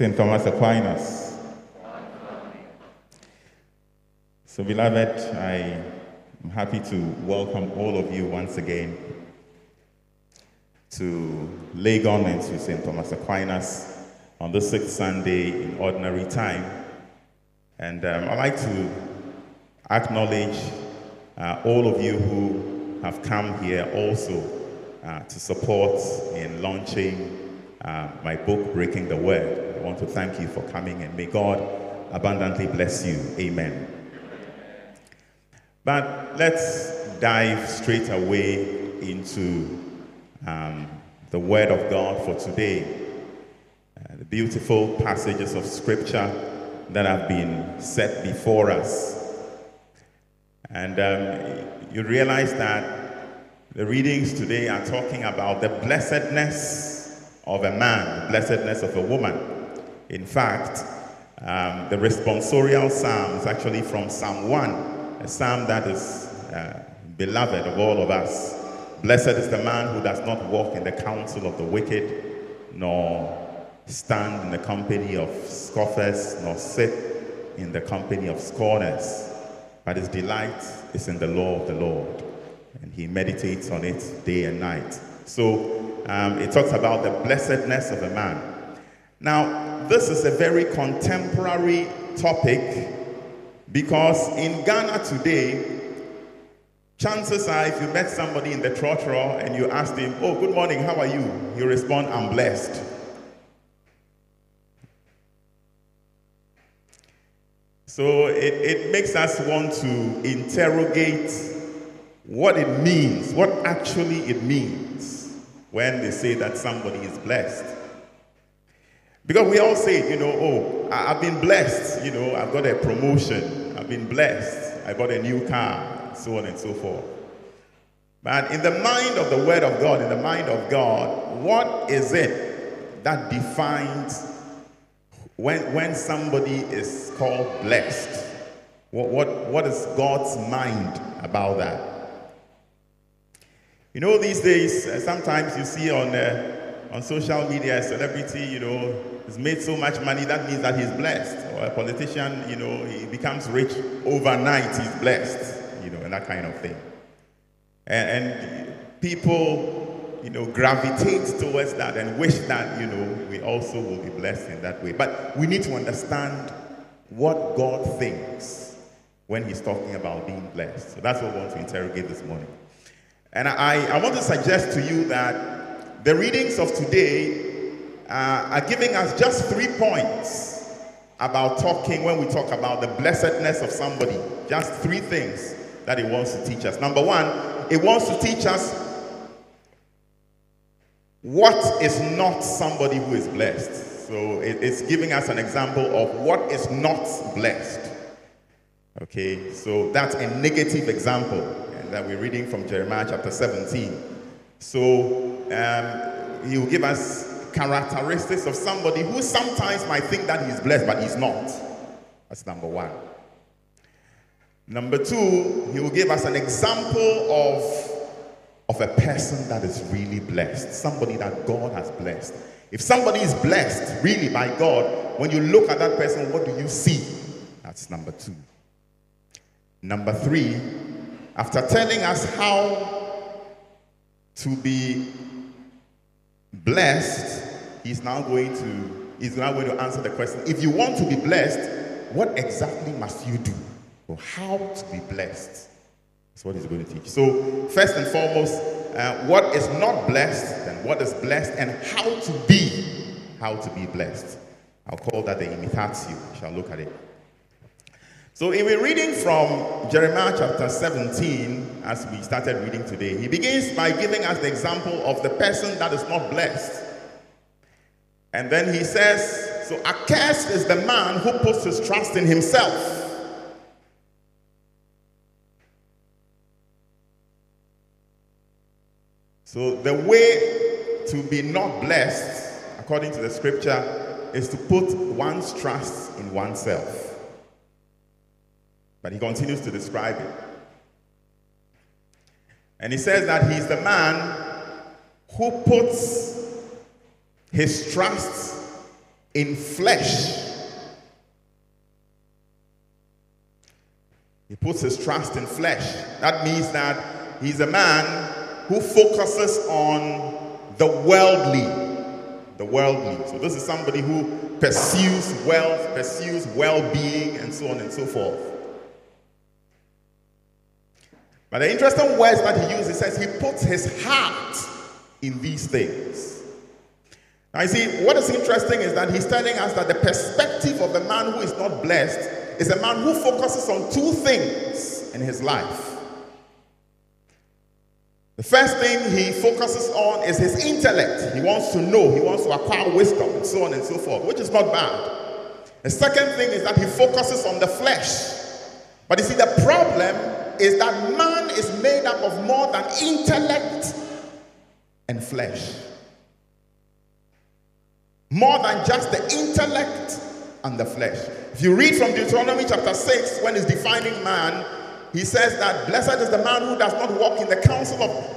St. Thomas Aquinas. So, beloved, I am happy to welcome all of you once again to lay garments with St. Thomas Aquinas on the sixth Sunday in ordinary time. And um, I'd like to acknowledge uh, all of you who have come here also uh, to support in launching uh, my book, Breaking the Word. I want to thank you for coming and may God abundantly bless you. Amen. But let's dive straight away into um, the Word of God for today. Uh, the beautiful passages of Scripture that have been set before us. And um, you realize that the readings today are talking about the blessedness of a man, the blessedness of a woman. In fact, um, the responsorial psalm is actually from Psalm 1, a psalm that is uh, beloved of all of us. Blessed is the man who does not walk in the counsel of the wicked, nor stand in the company of scoffers, nor sit in the company of scorners. But his delight is in the law of the Lord, and he meditates on it day and night. So um, it talks about the blessedness of a man. Now, this is a very contemporary topic because in Ghana today, chances are if you met somebody in the trotro and you asked him, Oh, good morning, how are you? He'll respond, I'm blessed. So it, it makes us want to interrogate what it means, what actually it means when they say that somebody is blessed. Because we all say, you know, oh, I've been blessed, you know, I've got a promotion, I've been blessed, I got a new car, so on and so forth. But in the mind of the Word of God, in the mind of God, what is it that defines when, when somebody is called blessed, what, what, what is God's mind about that? You know, these days, uh, sometimes you see on, uh, on social media a celebrity, you know, has made so much money, that means that he's blessed. Or a politician, you know, he becomes rich overnight, he's blessed, you know, and that kind of thing. And, and people you know, gravitate towards that and wish that, you know, we also will be blessed in that way. But we need to understand what God thinks when He's talking about being blessed. So that's what we want to interrogate this morning. And I, I want to suggest to you that the readings of today uh, are giving us just three points about talking when we talk about the blessedness of somebody. Just three things that it wants to teach us. Number one, it wants to teach us what is not somebody who is blessed? So it's giving us an example of what is not blessed. Okay, so that's a negative example that we're reading from Jeremiah chapter 17. So um, he will give us characteristics of somebody who sometimes might think that he's blessed, but he's not. That's number one. Number two, he will give us an example of of a person that is really blessed, somebody that God has blessed. If somebody is blessed really by God, when you look at that person, what do you see? That's number two. Number three, after telling us how to be blessed, he's now going to he's now going to answer the question. If you want to be blessed, what exactly must you do? Or how to be blessed? That's what he's going to teach. So, first and foremost, uh, what is not blessed, and what is blessed, and how to be, how to be blessed. I'll call that the imitatio. We shall look at it. So, if we're reading from Jeremiah chapter 17, as we started reading today, he begins by giving us the example of the person that is not blessed. And then he says, So accursed is the man who puts his trust in himself So, the way to be not blessed, according to the scripture, is to put one's trust in oneself. But he continues to describe it. And he says that he's the man who puts his trust in flesh. He puts his trust in flesh. That means that he's a man who focuses on the worldly. The worldly. So this is somebody who pursues wealth, pursues well-being, and so on and so forth. But the interesting words that he uses says he puts his heart in these things. Now, you see, what is interesting is that he's telling us that the perspective of the man who is not blessed is a man who focuses on two things in his life. The first thing he focuses on is his intellect. He wants to know, he wants to acquire wisdom, and so on and so forth, which is not bad. The second thing is that he focuses on the flesh. But you see, the problem is that man is made up of more than intellect and flesh. More than just the intellect and the flesh. If you read from Deuteronomy chapter 6, when he's defining man, he says that blessed is the man who does not walk in the counsel of.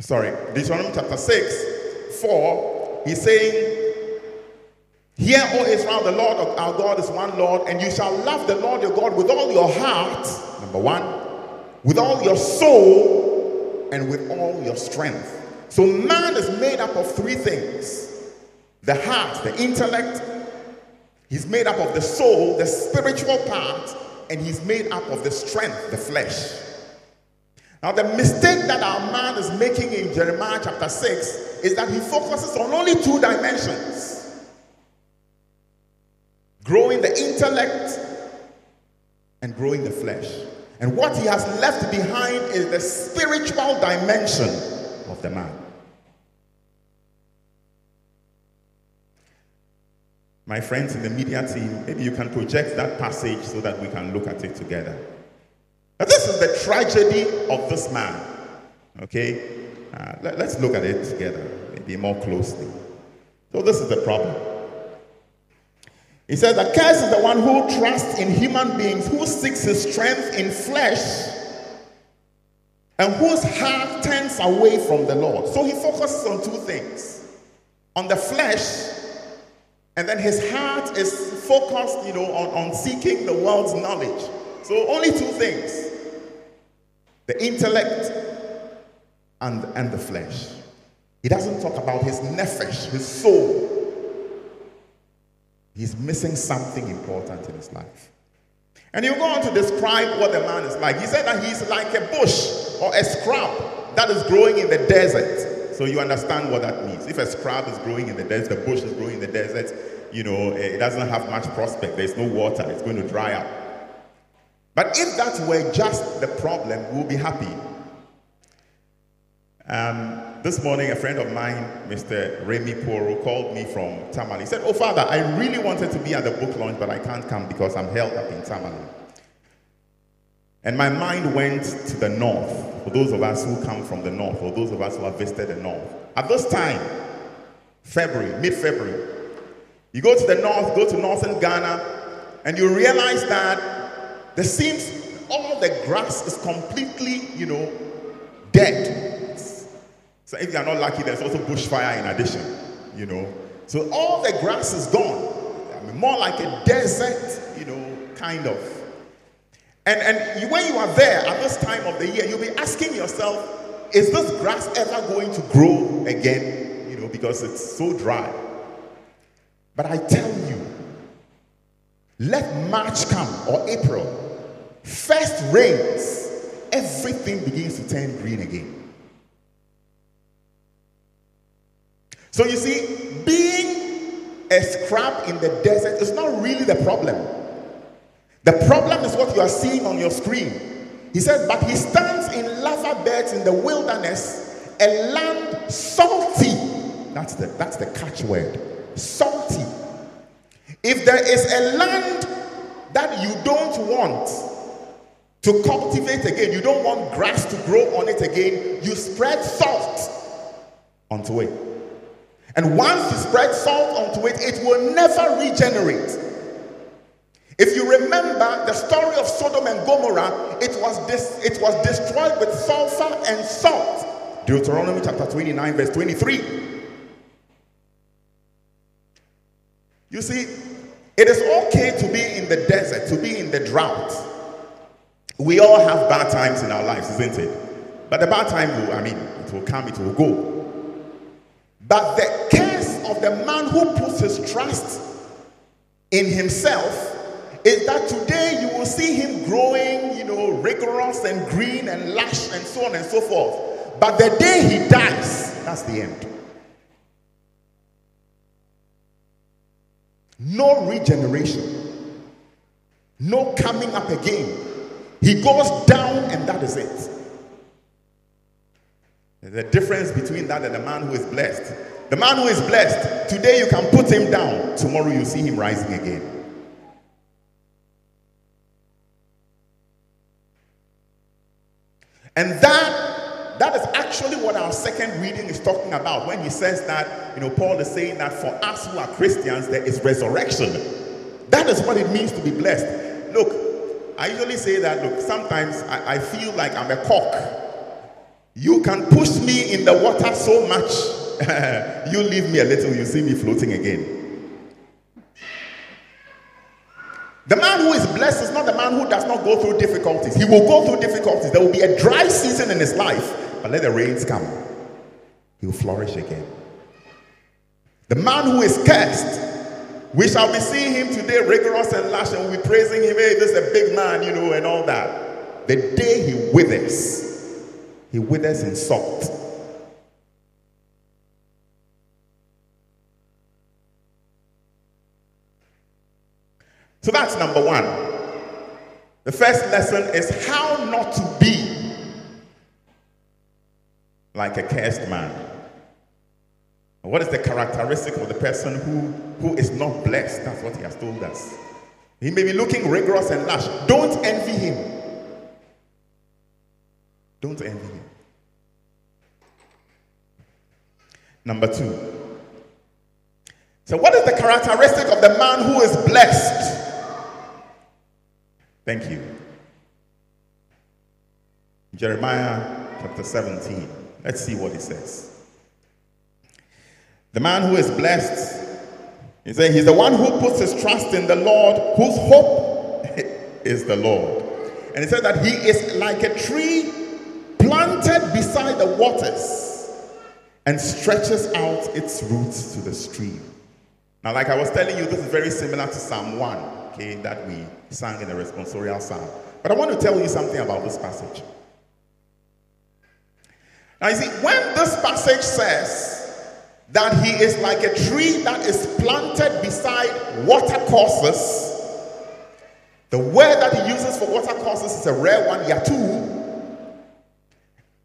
Sorry, Deuteronomy chapter 6, 4, he's saying, Hear, O Israel, the Lord our God is one Lord, and you shall love the Lord your God with all your heart, number one, with all your soul, and with all your strength. So man is made up of three things the heart, the intellect, he's made up of the soul, the spiritual part, and he's made up of the strength, the flesh. Now, the mistake that our man is making in Jeremiah chapter 6 is that he focuses on only two dimensions growing the intellect and growing the flesh. And what he has left behind is the spiritual dimension of the man. My friends in the media team, maybe you can project that passage so that we can look at it together. Now, this is the tragedy of this man. Okay? Uh, let, let's look at it together, maybe more closely. So, this is the problem. He says, The curse is the one who trusts in human beings, who seeks his strength in flesh, and whose heart turns away from the Lord. So he focuses on two things on the flesh, and then his heart is focused, you know, on, on seeking the world's knowledge. So only two things the intellect and, and the flesh. He doesn't talk about his nephesh, his soul. He's missing something important in his life. And you go on to describe what the man is like. He said that he's like a bush or a scrub that is growing in the desert. So you understand what that means. If a scrub is growing in the desert, the bush is growing in the desert, you know, eh, it doesn't have much prospect. There's no water. It's going to dry up. But if that were just the problem, we'll be happy. Um, this morning, a friend of mine, Mr. Remy Poro, called me from Tamale. He said, Oh, Father, I really wanted to be at the book launch, but I can't come because I'm held up in Tamale. And my mind went to the north, for those of us who come from the north, or those of us who have visited the north. At this time, February, mid February, you go to the north, go to northern Ghana, and you realize that there seems all the grass is completely, you know, dead. So if you are not lucky, there's also bushfire in addition, you know. So all the grass is gone. I mean, more like a desert, you know, kind of. And, and when you are there at this time of the year, you'll be asking yourself, is this grass ever going to grow again? You know, because it's so dry. But I tell you, let March come or April, first rains, everything begins to turn green again. So you see, being a scrap in the desert is not really the problem. The problem is what you are seeing on your screen. He says, but he stands in lava beds in the wilderness, a land salty. That's the that's the catchword. Salty. If there is a land that you don't want to cultivate again, you don't want grass to grow on it again, you spread salt onto it. And once you spread salt onto it, it will never regenerate. If you remember the story of Sodom and Gomorrah, it was, dis- it was destroyed with sulfur and salt. Deuteronomy chapter 29, verse 23. You see, it is okay to be in the desert, to be in the drought. We all have bad times in our lives, isn't it? But the bad time will, I mean, it will come, it will go. But the the man who puts his trust in himself is that today you will see him growing, you know, rigorous and green and lush and so on and so forth. But the day he dies, that's the end. No regeneration, no coming up again. He goes down, and that is it. The difference between that and the man who is blessed. The man who is blessed, today you can put him down, tomorrow you see him rising again. And that that is actually what our second reading is talking about when he says that, you know, Paul is saying that for us who are Christians, there is resurrection. That is what it means to be blessed. Look, I usually say that, look, sometimes I, I feel like I'm a cock. You can push me in the water so much, you leave me a little, you see me floating again. The man who is blessed is not the man who does not go through difficulties. He will go through difficulties. There will be a dry season in his life, but let the rains come. He will flourish again. The man who is cursed, we shall be seeing him today rigorous and lush, and we'll be praising him. Hey, this is a big man, you know, and all that. The day he withers, he withers in salt. So that's number one. The first lesson is how not to be like a cursed man. What is the characteristic of the person who, who is not blessed? That's what he has told us. He may be looking rigorous and lush. Don't envy him. Don't envy him. Number two. So, what is the characteristic of the man who is blessed? Thank you. Jeremiah chapter 17. Let's see what he says. The man who is blessed, he said, he's the one who puts his trust in the Lord, whose hope is the Lord. And he said that he is like a tree planted beside the waters and stretches out its roots to the stream. Now, like I was telling you, this is very similar to Psalm 1, okay, that we sang in the responsorial psalm. But I want to tell you something about this passage. Now, you see, when this passage says that he is like a tree that is planted beside watercourses, the word that he uses for watercourses is a rare one, yatu.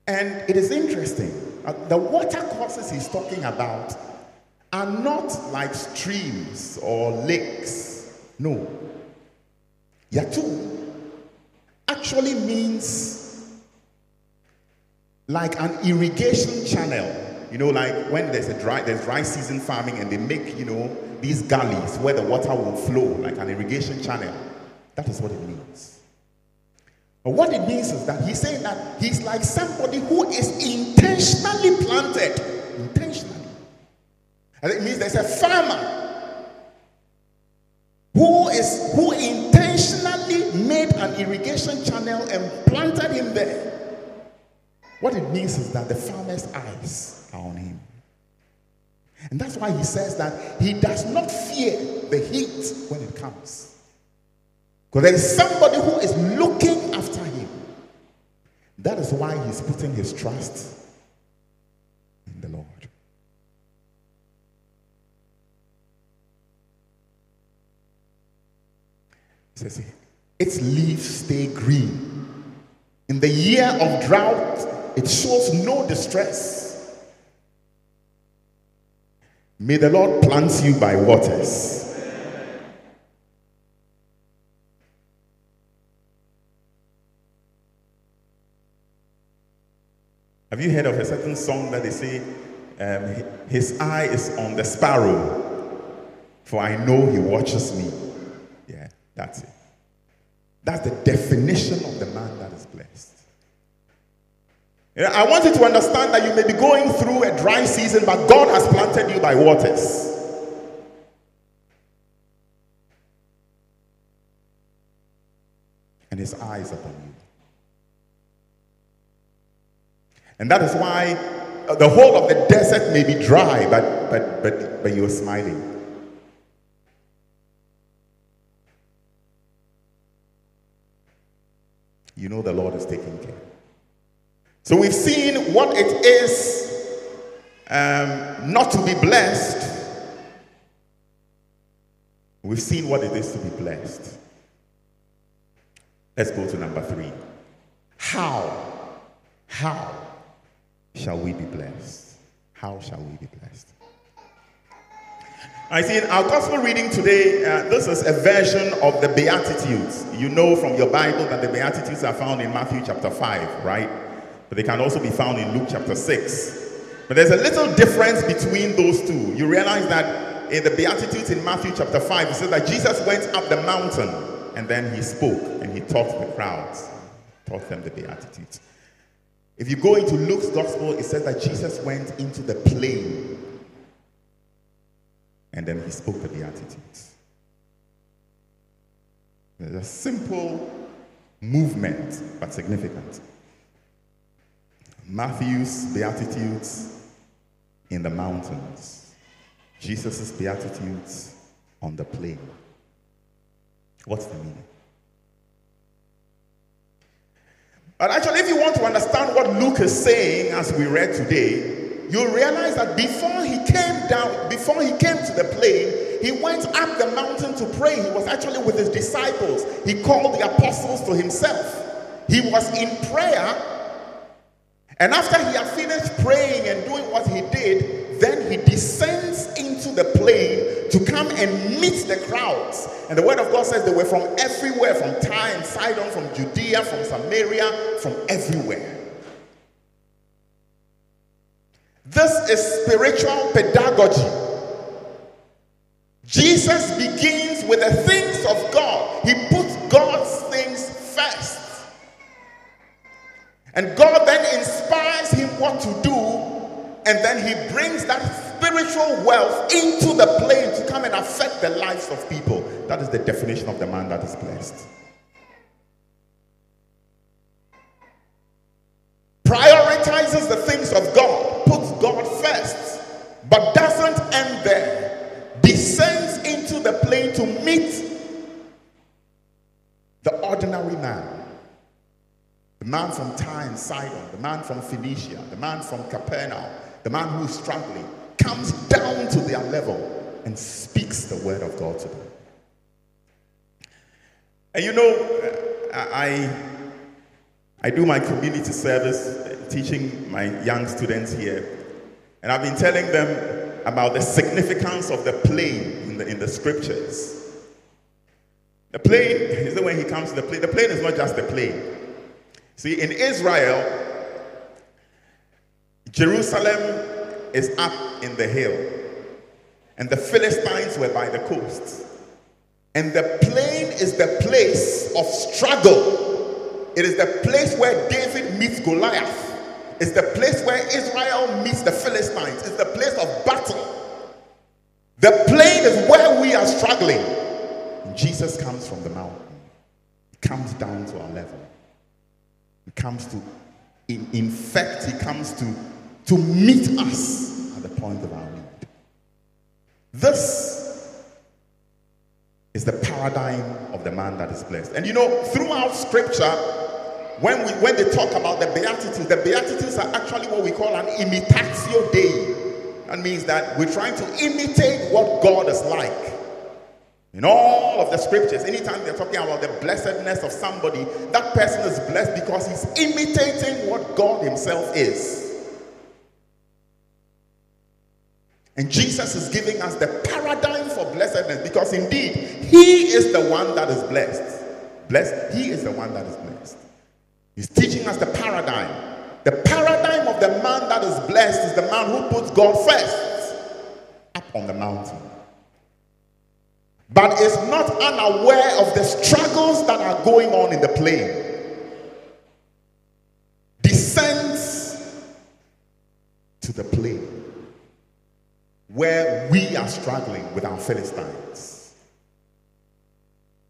And it is interesting. The watercourses he's talking about are not like streams or lakes. No. Yatu actually means like an irrigation channel. You know, like when there's a dry there's dry season farming and they make, you know, these gullies where the water will flow, like an irrigation channel. That is what it means. But what it means is that he's saying that he's like somebody who is intentionally planted. Intentionally. And it means there's a farmer irrigation channel and planted him there. What it means is that the farmer's eyes are on him. And that's why he says that he does not fear the heat when it comes. Because there is somebody who is looking after him. That is why he's putting his trust in the Lord. says its leaves stay green. In the year of drought, it shows no distress. May the Lord plant you by waters. Have you heard of a certain song that they say, um, His eye is on the sparrow, for I know he watches me? Yeah. That's it. That's the definition of the man that is blessed. You know, I want you to understand that you may be going through a dry season, but God has planted you by waters. And his eyes upon you. And that is why uh, the whole of the desert may be dry, but, but, but, but you're smiling. You know the Lord is taking care. So we've seen what it is um, not to be blessed. We've seen what it is to be blessed. Let's go to number three. How? How shall we be blessed? How shall we be blessed? I see in our gospel reading today, uh, this is a version of the Beatitudes. You know from your Bible that the Beatitudes are found in Matthew chapter 5, right? But they can also be found in Luke chapter 6. But there's a little difference between those two. You realize that in the Beatitudes in Matthew chapter 5, it says that Jesus went up the mountain and then he spoke and he taught the crowds, taught them the Beatitudes. If you go into Luke's gospel, it says that Jesus went into the plain and then he spoke the Beatitudes. A simple movement, but significant. Matthew's Beatitudes in the mountains, Jesus' Beatitudes on the plain. What's the meaning? But actually, if you want to understand what Luke is saying as we read today, you realize that before he came down, before he came to the plain, he went up the mountain to pray. He was actually with his disciples. He called the apostles to himself. He was in prayer. And after he had finished praying and doing what he did, then he descends into the plain to come and meet the crowds. And the word of God says they were from everywhere from Tyre, and Sidon, from Judea, from Samaria, from everywhere. Is spiritual pedagogy. Jesus begins with the things of God, he puts God's things first. And God then inspires him what to do, and then he brings that spiritual wealth into the plain to come and affect the lives of people. That is the definition of the man that is blessed. Prioritizes the things of God, man from Tyre and Sidon, the man from Phoenicia, the man from Capernaum, the man who is struggling, comes down to their level and speaks the word of God to them. And you know, I, I do my community service uh, teaching my young students here, and I've been telling them about the significance of the plain in the, in the scriptures. The plain is the way he comes to the plain. The plain is not just the plain. See, in Israel, Jerusalem is up in the hill, and the Philistines were by the coast. And the plain is the place of struggle. It is the place where David meets Goliath. It's the place where Israel meets the Philistines. It's the place of battle. The plain is where we are struggling. Jesus comes from the mountain. He comes down to our level. He comes to, in, in fact, he comes to, to meet us at the point of our need. This is the paradigm of the man that is blessed. And you know, throughout scripture, when, we, when they talk about the Beatitudes, the Beatitudes are actually what we call an imitatio Dei. That means that we're trying to imitate what God is like. In all of the scriptures, anytime they're talking about the blessedness of somebody, that person is blessed because he's imitating what God Himself is. And Jesus is giving us the paradigm for blessedness because indeed He is the one that is blessed. Blessed, He is the one that is blessed. He's teaching us the paradigm. The paradigm of the man that is blessed is the man who puts God first up on the mountain. But is not unaware of the struggles that are going on in the plain. Descends to the plain where we are struggling with our Philistines.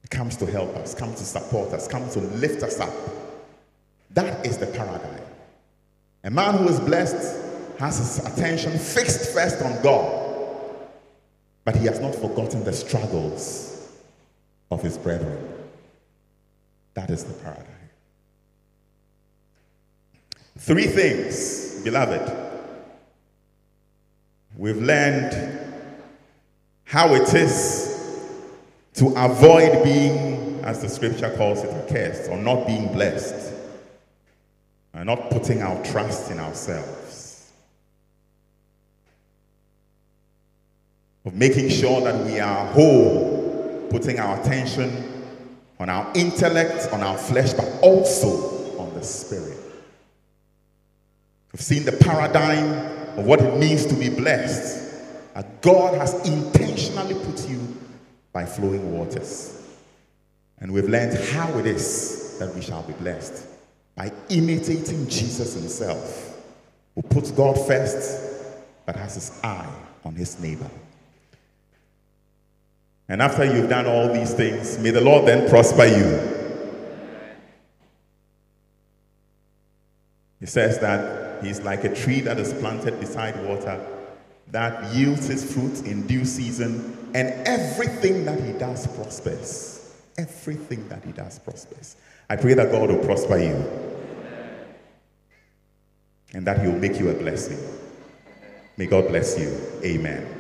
comes to help us, comes to support us, comes to lift us up. That is the paradigm. A man who is blessed has his attention fixed first on God, but he has not forgotten the struggles of his brethren. That is the paradigm. Three things, beloved. We've learned how it is to avoid being, as the scripture calls it, accursed or not being blessed and not putting our trust in ourselves. Of making sure that we are whole, putting our attention on our intellect, on our flesh, but also on the spirit. We've seen the paradigm of what it means to be blessed. That God has intentionally put you by flowing waters. And we've learned how it is that we shall be blessed by imitating Jesus himself, who puts God first but has his eye on his neighbor. And after you've done all these things, may the Lord then prosper you. He says that he's like a tree that is planted beside water that yields his fruit in due season, and everything that he does prospers. Everything that he does prospers. I pray that God will prosper you and that he will make you a blessing. May God bless you. Amen.